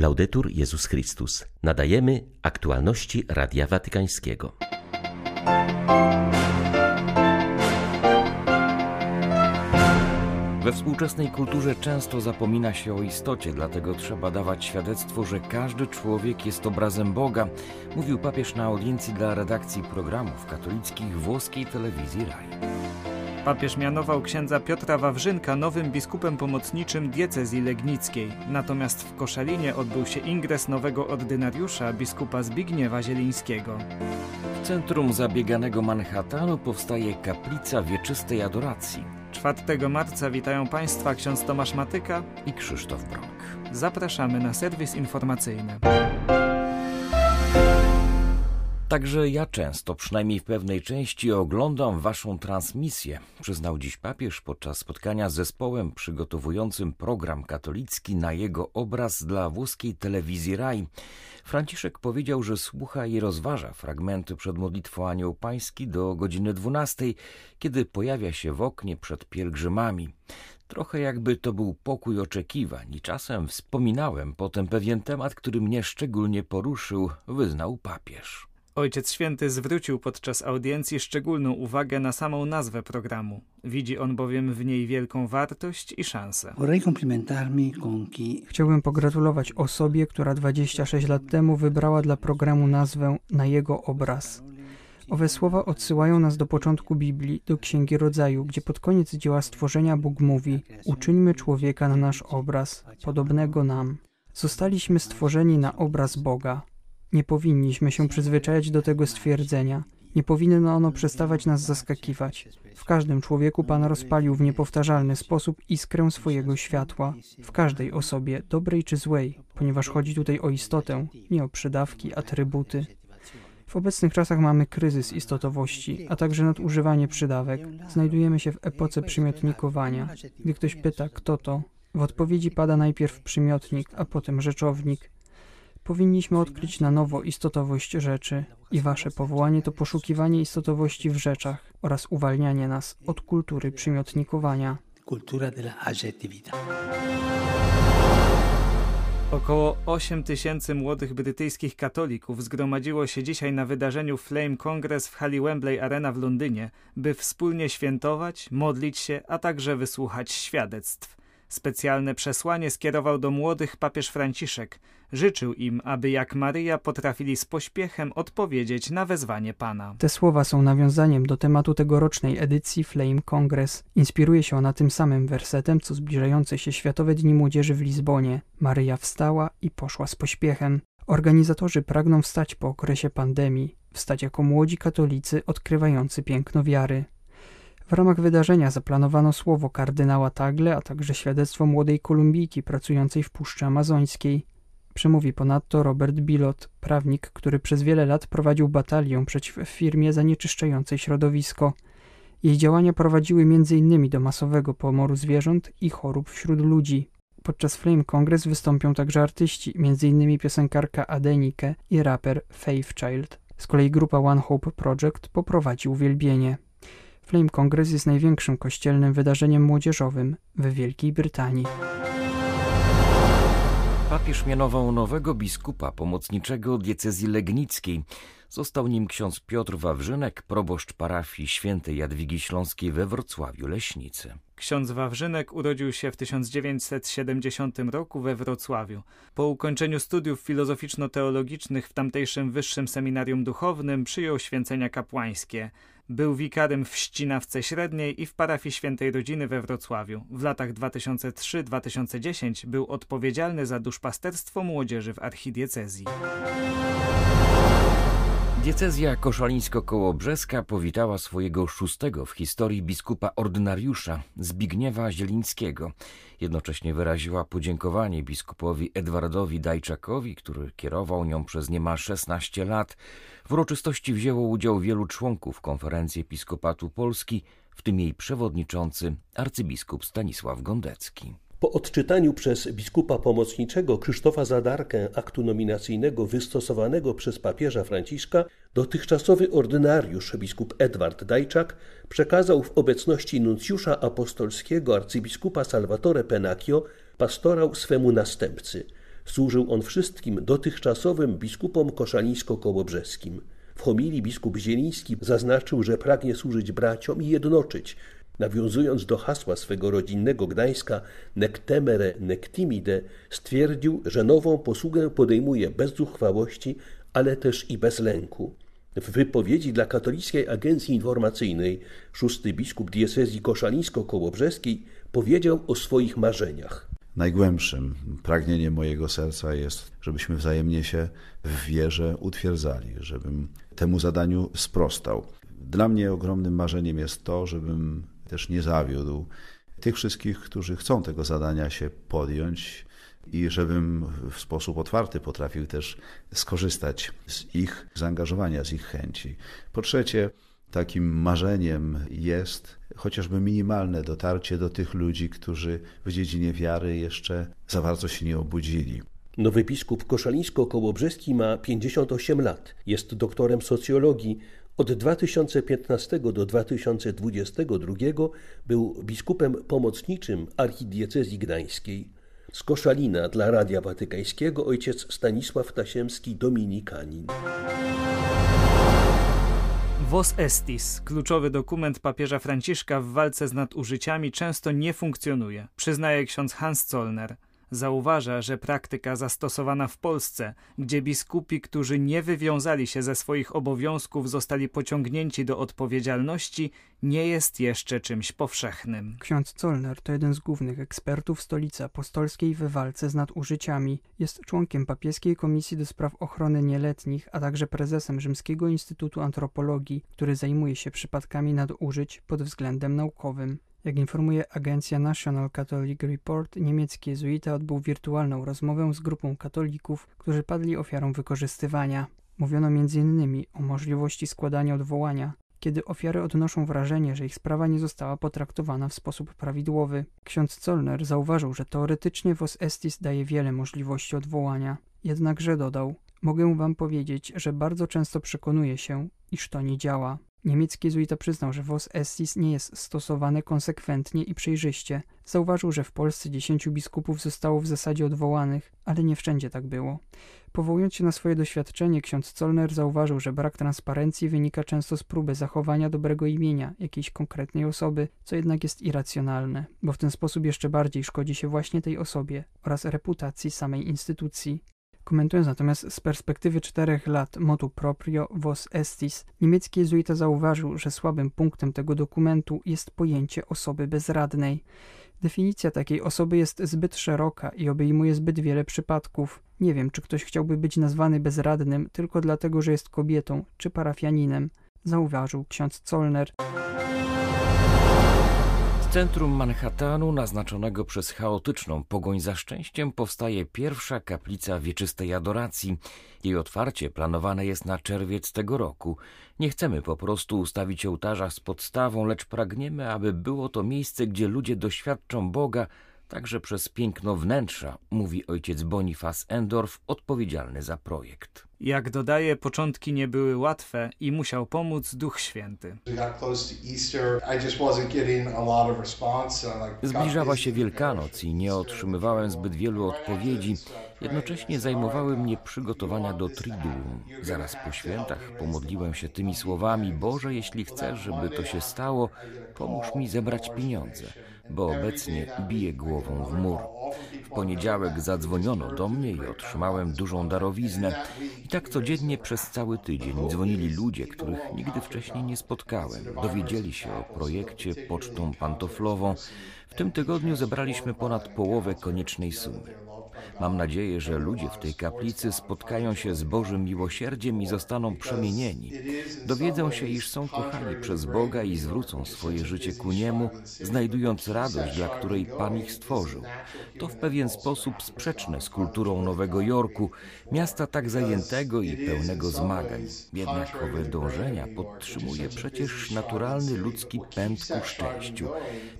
Laudetur Jezus Chrystus. Nadajemy aktualności Radia Watykańskiego. We współczesnej kulturze często zapomina się o istocie, dlatego trzeba dawać świadectwo, że każdy człowiek jest obrazem Boga, mówił papież na audiencji dla redakcji programów katolickich włoskiej telewizji RAI. Papież mianował księdza Piotra Wawrzynka nowym biskupem pomocniczym diecezji legnickiej. Natomiast w Koszalinie odbył się ingres nowego ordynariusza biskupa Zbigniewa Zielińskiego. W centrum zabieganego Manhattanu powstaje kaplica wieczystej adoracji. 4 marca witają Państwa ksiądz Tomasz Matyka i Krzysztof Brąk. Zapraszamy na serwis informacyjny. Także ja często, przynajmniej w pewnej części, oglądam waszą transmisję, przyznał dziś papież podczas spotkania z zespołem przygotowującym program katolicki na jego obraz dla włoskiej telewizji RAI. Franciszek powiedział, że słucha i rozważa fragmenty przed modlitwą Anioł Pański do godziny 12, kiedy pojawia się w oknie przed pielgrzymami. Trochę jakby to był pokój oczekiwań i czasem wspominałem potem pewien temat, który mnie szczególnie poruszył, wyznał papież. Ojciec Święty zwrócił podczas audiencji szczególną uwagę na samą nazwę programu. Widzi on bowiem w niej wielką wartość i szansę. Chciałbym pogratulować osobie, która 26 lat temu wybrała dla programu nazwę Na jego obraz. Owe słowa odsyłają nas do początku Biblii, do Księgi Rodzaju, gdzie pod koniec dzieła stworzenia Bóg mówi: Uczyńmy człowieka na nasz obraz, podobnego nam. Zostaliśmy stworzeni na obraz Boga. Nie powinniśmy się przyzwyczajać do tego stwierdzenia. Nie powinno ono przestawać nas zaskakiwać. W każdym człowieku Pan rozpalił w niepowtarzalny sposób iskrę swojego światła. W każdej osobie, dobrej czy złej, ponieważ chodzi tutaj o istotę, nie o przydawki, atrybuty. W obecnych czasach mamy kryzys istotowości, a także nadużywanie przydawek. Znajdujemy się w epoce przymiotnikowania. Gdy ktoś pyta, kto to, w odpowiedzi pada najpierw przymiotnik, a potem rzeczownik. Powinniśmy odkryć na nowo istotowość rzeczy i wasze powołanie to poszukiwanie istotowości w rzeczach oraz uwalnianie nas od kultury przymiotnikowania. Kultura della aggettività. Około 8 tysięcy młodych brytyjskich katolików zgromadziło się dzisiaj na wydarzeniu Flame Congress w hali Wembley Arena w Londynie, by wspólnie świętować, modlić się, a także wysłuchać świadectw. Specjalne przesłanie skierował do młodych papież Franciszek. Życzył im, aby jak Maryja potrafili z pośpiechem odpowiedzieć na wezwanie Pana. Te słowa są nawiązaniem do tematu tegorocznej edycji Flame Congress. Inspiruje się ona tym samym wersetem, co zbliżające się Światowe Dni Młodzieży w Lizbonie. Maryja wstała i poszła z pośpiechem. Organizatorzy pragną wstać po okresie pandemii, wstać jako młodzi katolicy odkrywający piękno wiary. W ramach wydarzenia zaplanowano słowo kardynała Tagle, a także świadectwo młodej Kolumbijki pracującej w Puszczy Amazońskiej. Przemówi ponadto Robert Bilot, prawnik, który przez wiele lat prowadził batalię przeciw firmie zanieczyszczającej środowisko. Jej działania prowadziły m.in. do masowego pomoru zwierząt i chorób wśród ludzi. Podczas Flame Congress wystąpią także artyści, m.in. piosenkarka Adenike i raper Faith Child. Z kolei grupa One Hope Project poprowadzi uwielbienie. Flame Congress jest największym kościelnym wydarzeniem młodzieżowym w Wielkiej Brytanii. Papież mianował nowego biskupa pomocniczego diecezji legnickiej. Został nim ksiądz Piotr Wawrzynek, proboszcz parafii świętej Jadwigi Śląskiej we Wrocławiu Leśnicy. Ksiądz Wawrzynek urodził się w 1970 roku we Wrocławiu. Po ukończeniu studiów filozoficzno-teologicznych w tamtejszym Wyższym Seminarium Duchownym przyjął święcenia kapłańskie. Był wikarym w Ścinawce Średniej i w parafii Świętej Rodziny we Wrocławiu. W latach 2003-2010 był odpowiedzialny za duszpasterstwo młodzieży w archidiecezji. Diecezja koszalińsko-kołobrzeska powitała swojego szóstego w historii biskupa ordynariusza Zbigniewa Zielińskiego. Jednocześnie wyraziła podziękowanie biskupowi Edwardowi Dajczakowi, który kierował nią przez niemal 16 lat. W uroczystości wzięło udział wielu członków konferencji Episkopatu Polski, w tym jej przewodniczący arcybiskup Stanisław Gondecki. Po odczytaniu przez biskupa pomocniczego Krzysztofa Zadarkę aktu nominacyjnego wystosowanego przez papieża Franciszka, dotychczasowy ordynariusz biskup Edward Dajczak przekazał w obecności nuncjusza apostolskiego arcybiskupa Salvatore Penacchio pastorał swemu następcy. Służył on wszystkim dotychczasowym biskupom koszalińsko-kołobrzeskim. W homilii biskup Zieliński zaznaczył, że pragnie służyć braciom i jednoczyć, nawiązując do hasła swego rodzinnego Gdańska nec temere, nec timide, stwierdził, że nową posługę podejmuje bez zuchwałości, ale też i bez lęku. W wypowiedzi dla Katolickiej Agencji Informacyjnej szósty biskup diecezji koszalińsko-kołobrzeskiej powiedział o swoich marzeniach. Najgłębszym pragnieniem mojego serca jest, żebyśmy wzajemnie się w wierze utwierdzali, żebym temu zadaniu sprostał. Dla mnie ogromnym marzeniem jest to, żebym też nie zawiódł tych wszystkich, którzy chcą tego zadania się podjąć i żebym w sposób otwarty potrafił też skorzystać z ich zaangażowania, z ich chęci. Po trzecie, takim marzeniem jest chociażby minimalne dotarcie do tych ludzi, którzy w dziedzinie wiary jeszcze za bardzo się nie obudzili. Nowy biskup koszalińsko-kołobrzeski ma 58 lat. Jest doktorem socjologii. Od 2015 do 2022 był biskupem pomocniczym archidiecezji gdańskiej. Z Koszalina dla Radia Watykańskiego ojciec Stanisław Tasiemski, dominikanin. Vos Estis, kluczowy dokument papieża Franciszka w walce z nadużyciami, często nie funkcjonuje, przyznaje ksiądz Hans Zollner. Zauważa, że praktyka zastosowana w Polsce, gdzie biskupi, którzy nie wywiązali się ze swoich obowiązków, zostali pociągnięci do odpowiedzialności, nie jest jeszcze czymś powszechnym. Ksiądz Zollner to jeden z głównych ekspertów Stolicy Apostolskiej w walce z nadużyciami. Jest członkiem papieskiej Komisji do Spraw Ochrony Nieletnich, a także prezesem Rzymskiego Instytutu Antropologii, który zajmuje się przypadkami nadużyć pod względem naukowym. Jak informuje agencja National Catholic Report, niemiecki jezuita odbył wirtualną rozmowę z grupą katolików, którzy padli ofiarą wykorzystywania. Mówiono m.in. o możliwości składania odwołania, kiedy ofiary odnoszą wrażenie, że ich sprawa nie została potraktowana w sposób prawidłowy. Ksiądz Zollner zauważył, że teoretycznie WOS Estis daje wiele możliwości odwołania. Jednakże dodał, mogę wam powiedzieć, że bardzo często przekonuje się, iż to nie działa. Niemiecki jezuita przyznał, że WOS Estis nie jest stosowane konsekwentnie i przejrzyście. Zauważył, że w Polsce dziesięciu biskupów zostało w zasadzie odwołanych, ale nie wszędzie tak było. Powołując się na swoje doświadczenie, ksiądz Zollner zauważył, że brak transparencji wynika często z próby zachowania dobrego imienia jakiejś konkretnej osoby, co jednak jest irracjonalne, bo w ten sposób jeszcze bardziej szkodzi się właśnie tej osobie oraz reputacji samej instytucji. Komentując natomiast z perspektywy czterech lat motu proprio vos estis, niemiecki jezuita zauważył, że słabym punktem tego dokumentu jest pojęcie osoby bezradnej. Definicja takiej osoby jest zbyt szeroka i obejmuje zbyt wiele przypadków. Nie wiem, czy ktoś chciałby być nazwany bezradnym tylko dlatego, że jest kobietą czy parafianinem, zauważył ksiądz Zollner centrum Manhattanu, naznaczonego przez chaotyczną pogoń za szczęściem, powstaje pierwsza kaplica wieczystej adoracji. Jej otwarcie planowane jest na czerwiec tego roku. Nie chcemy po prostu ustawić ołtarza z podstawą, lecz pragniemy, aby było to miejsce, gdzie ludzie doświadczą Boga, także przez piękno wnętrza, mówi ojciec Bonifas Endorf, odpowiedzialny za projekt. Jak dodaje, początki nie były łatwe i musiał pomóc Duch Święty. Zbliżała się Wielkanoc i nie otrzymywałem zbyt wielu odpowiedzi. Jednocześnie zajmowały mnie przygotowania do Triduum. Zaraz po świętach pomodliłem się tymi słowami: Boże, jeśli chcesz, żeby to się stało, pomóż mi zebrać pieniądze bo obecnie bije głową w mur. W poniedziałek zadzwoniono do mnie i otrzymałem dużą darowiznę. Tak codziennie przez cały tydzień dzwonili ludzie, których nigdy wcześniej nie spotkałem. Dowiedzieli się o projekcie pocztą pantoflową. Tym tygodniu zebraliśmy ponad połowę koniecznej sumy. Mam nadzieję, że ludzie w tej kaplicy spotkają się z Bożym miłosierdziem i zostaną przemienieni. Dowiedzą się, iż są kochani przez Boga i zwrócą swoje życie ku Niemu, znajdując radość, dla której Pan ich stworzył. To w pewien sposób sprzeczne z kulturą Nowego Jorku, miasta tak zajętego i pełnego zmagań. Jednak owe dążenia podtrzymuje przecież naturalny ludzki pęd ku szczęściu.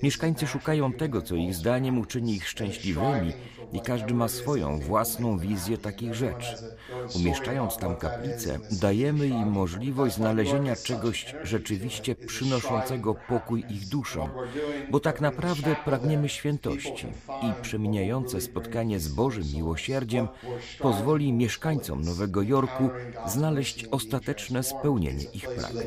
Mieszkańcy szukają tego, co ich zdaniem uczyni ich szczęśliwymi i każdy ma swoją własną wizję takich rzeczy. Umieszczając tam kaplicę, dajemy im możliwość znalezienia czegoś rzeczywiście przynoszącego pokój ich duszom, bo tak naprawdę pragniemy świętości i przemieniające spotkanie z Bożym miłosierdziem pozwoli mieszkańcom Nowego Jorku znaleźć ostateczne spełnienie ich pragnień.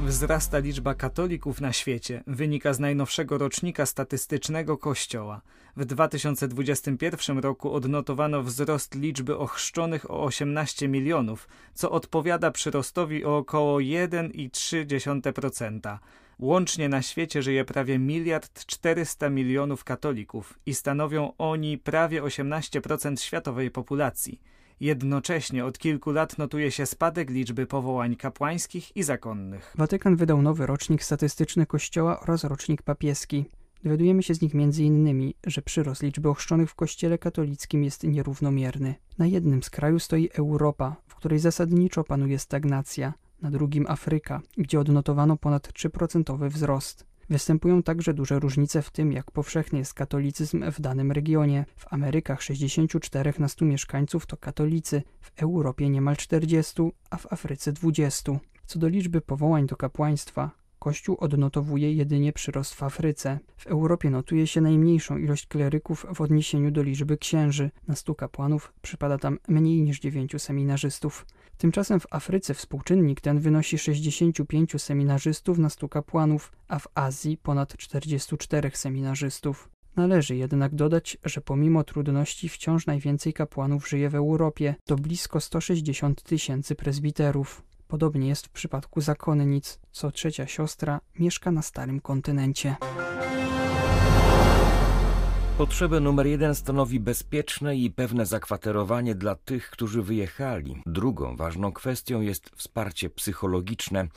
Wzrasta liczba katolików na świecie, wynika z najnowszego rocznika statystycznego Kościoła. W 2021 roku odnotowano wzrost liczby ochrzczonych o 18 milionów, co odpowiada przyrostowi o około 1,3%. Łącznie na świecie żyje prawie miliard 400 milionów katolików i stanowią oni prawie 18% światowej populacji. Jednocześnie od kilku lat notuje się spadek liczby powołań kapłańskich i zakonnych. Watykan wydał nowy rocznik statystyczny Kościoła oraz rocznik papieski. Dowiadujemy się z nich m.in., że przyrost liczby ochrzczonych w Kościele katolickim jest nierównomierny. Na jednym z kraju stoi Europa, w której zasadniczo panuje stagnacja, na drugim Afryka, gdzie odnotowano ponad 3% wzrost. Występują także duże różnice w tym, jak powszechny jest katolicyzm w danym regionie. W Amerykach 64 na 100 mieszkańców to katolicy, w Europie niemal 40, a w Afryce 20. Co do liczby powołań do kapłaństwa, Kościół odnotowuje jedynie przyrost w Afryce. W Europie notuje się najmniejszą ilość kleryków w odniesieniu do liczby księży. Na 100 kapłanów przypada tam mniej niż 9 seminarzystów. Tymczasem w Afryce współczynnik ten wynosi 65 seminarzystów na 100 kapłanów, a w Azji ponad 44 seminarzystów. Należy jednak dodać, że pomimo trudności wciąż najwięcej kapłanów żyje w Europie, to blisko 160 tysięcy prezbiterów. Podobnie jest w przypadku zakonnic, co trzecia siostra mieszka na starym kontynencie. Potrzebę numer jeden stanowi bezpieczne i pewne zakwaterowanie dla tych, którzy wyjechali. Drugą ważną kwestią jest wsparcie psychologiczne.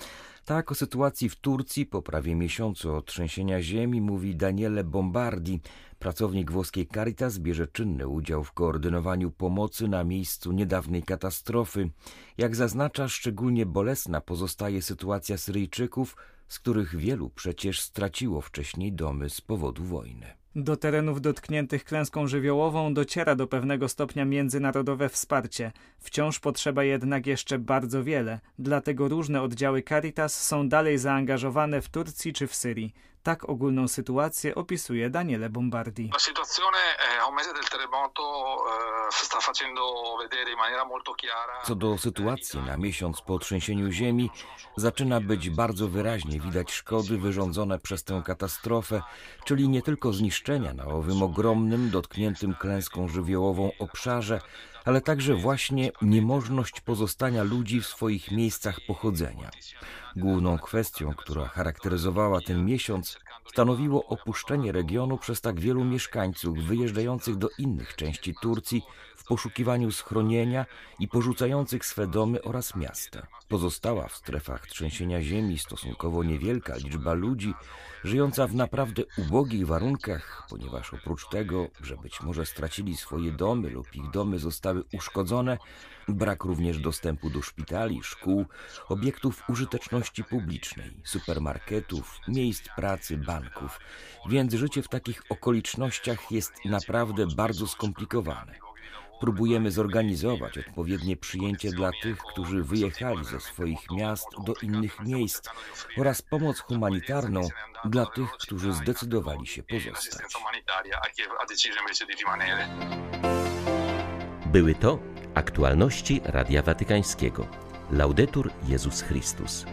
Tak o sytuacji w Turcji po prawie miesiącu od trzęsienia ziemi mówi Daniele Bombardi. Pracownik włoskiej Caritas bierze czynny udział w koordynowaniu pomocy na miejscu niedawnej katastrofy. Jak zaznacza, szczególnie bolesna pozostaje sytuacja Syryjczyków, z których wielu przecież straciło wcześniej domy z powodu wojny. Do terenów dotkniętych klęską żywiołową dociera do pewnego stopnia międzynarodowe wsparcie. Wciąż potrzeba jednak jeszcze bardzo wiele, dlatego różne oddziały Caritas są dalej zaangażowane w Turcji czy w Syrii. Tak ogólną sytuację opisuje Daniele Bombardi. Eh, sta facendo vedere in maniera molto chiara. Co do sytuacji na miesiąc po trzęsieniu ziemi, zaczyna być bardzo wyraźnie widać szkody wyrządzone przez tę katastrofę, czyli nie tylko zniszczenia na owym ogromnym, dotkniętym klęską żywiołową obszarze, ale także właśnie niemożność pozostania ludzi w swoich miejscach pochodzenia. Główną kwestią, która charakteryzowała ten miesiąc, stanowiło opuszczenie regionu przez tak wielu mieszkańców wyjeżdżających do innych części Turcji poszukiwaniu schronienia i porzucających swe domy oraz miasta. Pozostała w strefach trzęsienia ziemi stosunkowo niewielka liczba ludzi żyjąca w naprawdę ubogich warunkach, ponieważ oprócz tego, że być może stracili swoje domy lub ich domy zostały uszkodzone, brak również dostępu do szpitali, szkół, obiektów użyteczności publicznej, supermarketów, miejsc pracy, banków. Więc życie w takich okolicznościach jest naprawdę bardzo skomplikowane. Próbujemy zorganizować odpowiednie przyjęcie dla tych, którzy wyjechali ze swoich miast do innych miejsc oraz pomoc humanitarną dla tych, którzy zdecydowali się pozostać. Były to aktualności Radia Watykańskiego. Laudetur Jezus Chrystus.